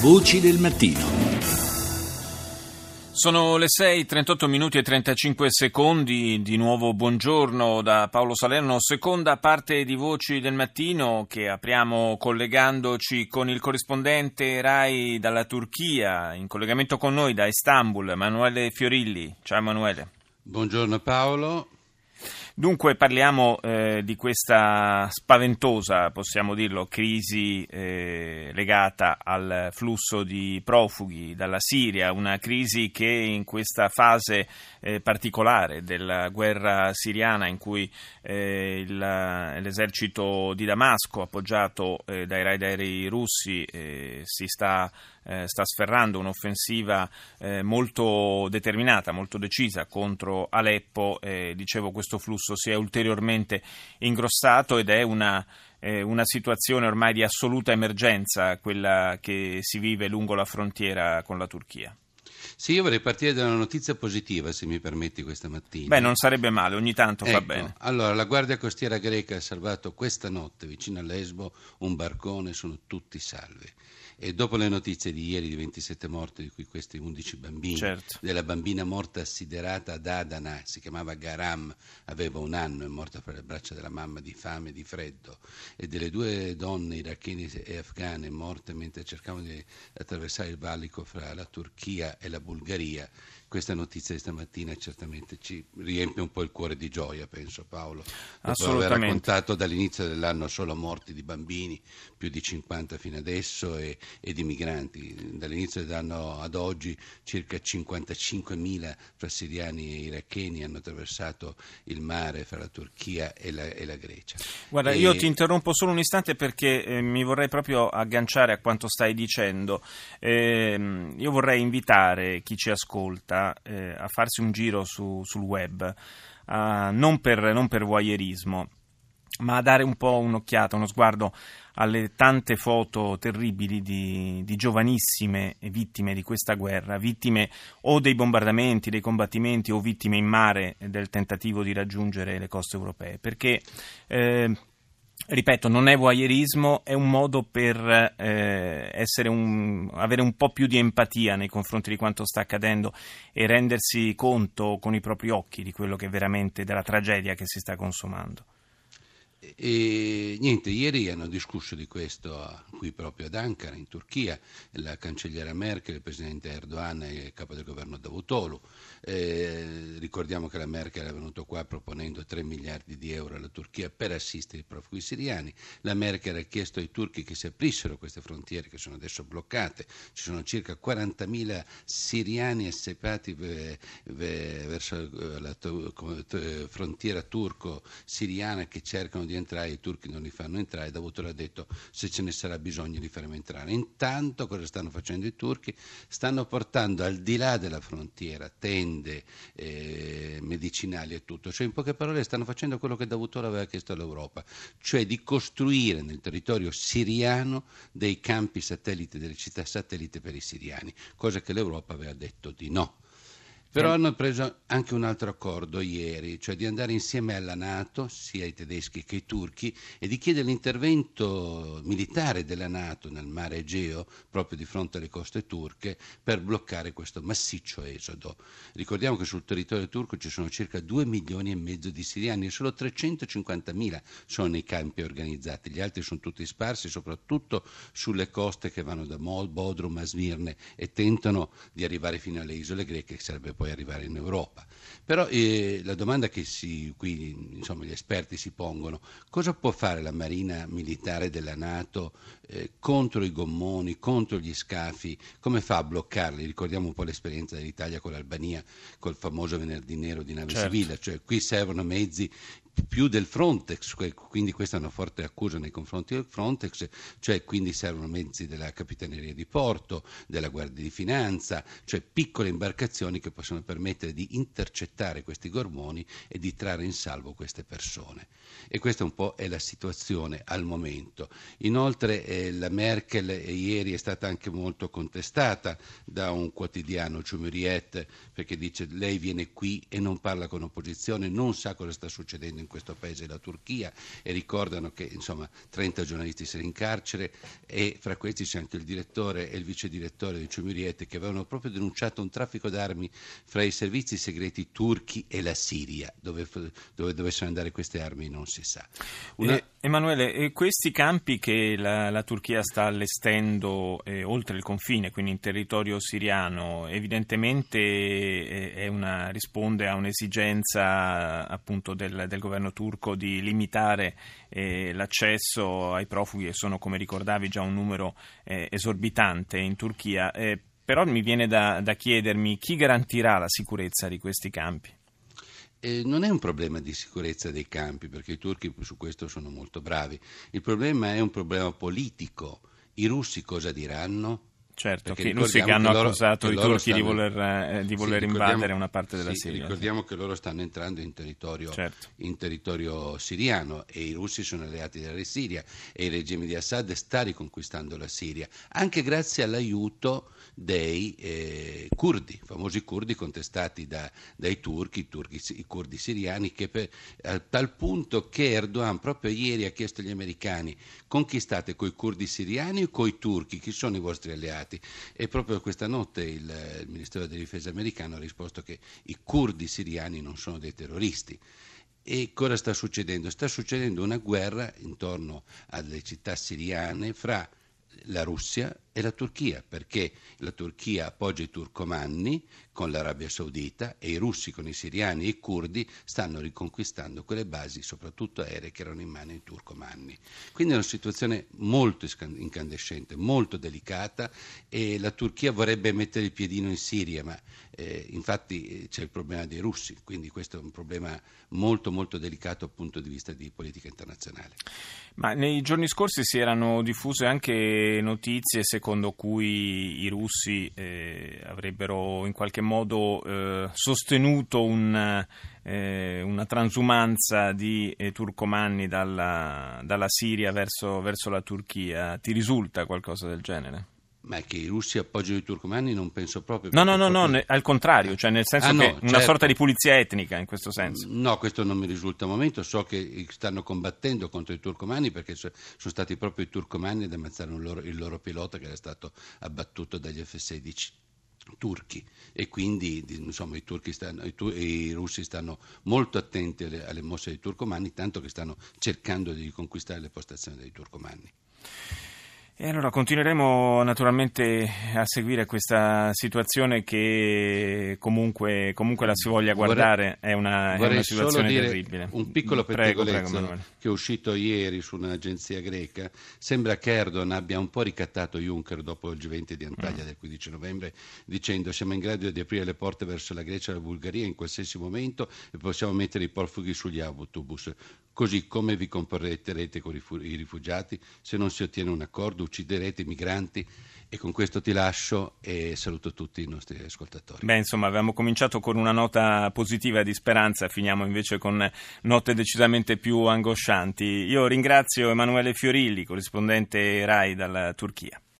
Voci del mattino. Sono le 6, 38 minuti e 35 secondi, di nuovo buongiorno da Paolo Salerno, seconda parte di Voci del Mattino che apriamo collegandoci con il corrispondente RAI dalla Turchia, in collegamento con noi da Istanbul, Emanuele Fiorilli. Ciao Emanuele. Buongiorno Paolo. Dunque parliamo eh, di questa spaventosa, possiamo dirlo, crisi eh, legata al flusso di profughi dalla Siria, una crisi che in questa fase eh, particolare della guerra siriana in cui eh, il, l'esercito di Damasco, appoggiato eh, dai raid aerei russi, eh, si sta eh, sta sferrando un'offensiva eh, molto determinata, molto decisa contro Aleppo. Dicevo, questo flusso si è ulteriormente ingrossato ed è una, eh, una situazione ormai di assoluta emergenza, quella che si vive lungo la frontiera con la Turchia. Sì, io vorrei partire da una notizia positiva, se mi permetti, questa mattina. Beh, non sarebbe male, ogni tanto ecco, va bene. Allora, la Guardia Costiera greca ha salvato questa notte, vicino a Lesbo, un barcone, sono tutti salvi. E dopo le notizie di ieri di 27 morti, di cui questi 11 bambini, certo. della bambina morta assiderata ad Adana, si chiamava Garam, aveva un anno, è morta per le braccia della mamma di fame e di freddo, e delle due donne irachene e afghane morte mentre cercavano di attraversare il valico fra la Turchia e la Bulgaria, questa notizia di stamattina certamente ci riempie un po' il cuore di gioia, penso Paolo. Dopo aver raccontato dall'inizio dell'anno solo morti di bambini, più di 50 fino adesso, e, e di migranti. Dall'inizio dell'anno ad oggi circa 55.000 fra siriani e iracheni hanno attraversato il mare fra la Turchia e la, e la Grecia. Guarda, e... io ti interrompo solo un istante perché eh, mi vorrei proprio agganciare a quanto stai dicendo. Eh, io vorrei invitare chi ci ascolta eh, a farsi un giro su, sul web, uh, non, per, non per voyeurismo, ma a dare un po' un'occhiata, uno sguardo alle tante foto terribili di, di, giovanissime vittime di questa guerra, vittime o dei bombardamenti, dei combattimenti o vittime in mare del tentativo di raggiungere le coste europee, perché eh, ripeto, non è voyeurismo, è un modo per eh, un, avere un po' più di empatia nei confronti di quanto sta accadendo e rendersi conto con i propri occhi di quello che veramente, della tragedia che si sta consumando. E niente, ieri hanno discusso di questo qui proprio ad Ankara, in Turchia, la cancelliera Merkel, il presidente Erdogan e il capo del governo Davutoglu. Eh, ricordiamo che la Merkel è venuta qua proponendo 3 miliardi di euro alla Turchia per assistere i profughi siriani. La Merkel ha chiesto ai turchi che si aprissero queste frontiere che sono adesso bloccate. Ci sono circa 40.000 siriani assepati verso eh, la frontiera turco-siriana che cercano di di entrare, i turchi non li fanno entrare, Davutoglu ha detto se ce ne sarà bisogno li faremo entrare. Intanto cosa stanno facendo i turchi? Stanno portando al di là della frontiera tende, eh, medicinali e tutto, cioè in poche parole stanno facendo quello che Davutoglu aveva chiesto all'Europa, cioè di costruire nel territorio siriano dei campi satellite, delle città satellite per i siriani, cosa che l'Europa aveva detto di no. Però hanno preso anche un altro accordo ieri, cioè di andare insieme alla Nato, sia i tedeschi che i turchi, e di chiedere l'intervento militare della Nato nel mare Egeo, proprio di fronte alle coste turche, per bloccare questo massiccio esodo. Ricordiamo che sul territorio turco ci sono circa 2 milioni e mezzo di siriani e solo 350 mila sono nei campi organizzati, gli altri sono tutti sparsi soprattutto sulle coste che vanno da Mol, Bodrum a Smirne e tentano di arrivare fino alle isole greche, che sarebbe poi arrivare in Europa. Però eh, la domanda che si, qui insomma, gli esperti si pongono, cosa può fare la Marina Militare della Nato eh, contro i gommoni, contro gli scafi, come fa a bloccarli? Ricordiamo un po' l'esperienza dell'Italia con l'Albania, col famoso venerdì nero di nave certo. civile, cioè qui servono mezzi più del Frontex, quindi questa è una forte accusa nei confronti del Frontex, cioè quindi servono mezzi della Capitaneria di Porto, della Guardia di Finanza, cioè piccole imbarcazioni che possono permettere di intercettare questi gormoni e di trarre in salvo queste persone. E questa un po' è la situazione al momento. Inoltre eh, la Merkel eh, ieri è stata anche molto contestata da un quotidiano, Ciumuriet, perché dice lei viene qui e non parla con opposizione, non sa cosa sta succedendo in questo paese la Turchia e ricordano che insomma 30 giornalisti sono in carcere e fra questi c'è anche il direttore e il vice direttore di Ciumiriete che avevano proprio denunciato un traffico d'armi fra i servizi segreti turchi e la Siria, dove, dove dovessero andare queste armi non si sa. Una... Eh, Emanuele, questi campi che la, la Turchia sta allestendo eh, oltre il confine, quindi in territorio siriano, evidentemente eh, una, risponde a un'esigenza appunto del, del governo turco di limitare eh, l'accesso ai profughi che sono, come ricordavi, già un numero eh, esorbitante in Turchia. Eh, però mi viene da, da chiedermi chi garantirà la sicurezza di questi campi? Eh, non è un problema di sicurezza dei campi, perché i turchi su questo sono molto bravi. Il problema è un problema politico. I russi cosa diranno? Certo, che i russi che hanno loro, accusato i turchi stanno, di voler, eh, di voler sì, invadere una parte della sì, Siria. Ricordiamo che loro stanno entrando in territorio, certo. in territorio, siriano e i russi sono alleati della Siria e il regime di Assad sta riconquistando la Siria, anche grazie all'aiuto dei eh, curdi, famosi curdi contestati da, dai turchi, i, turchi, i curdi siriani, che per, a tal punto che Erdogan proprio ieri ha chiesto agli americani conquistate coi curdi siriani o coi turchi, chi sono i vostri alleati? Stati. E proprio questa notte il, il Ministero della Difesa americano ha risposto che i curdi siriani non sono dei terroristi. E cosa sta succedendo? Sta succedendo una guerra intorno alle città siriane fra la Russia e la Turchia, perché la Turchia appoggia i turcomanni con l'Arabia Saudita e i russi con i siriani e i curdi stanno riconquistando quelle basi, soprattutto aeree, che erano in mano ai turcomanni. Quindi è una situazione molto incandescente, molto delicata e la Turchia vorrebbe mettere il piedino in Siria, ma eh, infatti c'è il problema dei russi, quindi questo è un problema molto molto delicato dal punto di vista di politica internazionale. Ma nei giorni scorsi si erano diffuse anche notizie secondo cui i russi eh, avrebbero in qualche modo eh, sostenuto un, eh, una transumanza di eh, turcomanni dalla, dalla Siria verso, verso la Turchia. Ti risulta qualcosa del genere? Ma che i russi appoggiano i turcomani non penso proprio. No, no, no, proprio... no, al contrario, cioè nel senso ah, no, che certo. una sorta di pulizia etnica in questo senso. No, questo non mi risulta al momento, so che stanno combattendo contro i turcomani perché sono stati proprio i turcomani ad ammazzare loro, il loro pilota che era stato abbattuto dagli F-16 turchi e quindi insomma, i, stanno, i, i, russi stanno molto attenti alle, alle mosse dei turcomani, tanto che stanno cercando di riconquistare le postazioni dei turcomani. E allora continueremo naturalmente a seguire questa situazione che comunque, comunque la si voglia guardare, vorrei, è, una, è una situazione terribile. Un piccolo pettegolezzo prego, prego, che è uscito ieri su un'agenzia greca, sembra che Erdogan abbia un po' ricattato Juncker dopo il G20 di Antalya mm. del 15 novembre, dicendo siamo in grado di aprire le porte verso la Grecia e la Bulgaria in qualsiasi momento e possiamo mettere i profughi sugli autobus. Così come vi comporterete con i rifugiati se non si ottiene un accordo? Ucciderete i migranti? E con questo ti lascio e saluto tutti i nostri ascoltatori. Beh, insomma, avevamo cominciato con una nota positiva di speranza, finiamo invece con note decisamente più angoscianti. Io ringrazio Emanuele Fiorilli, corrispondente RAI dalla Turchia.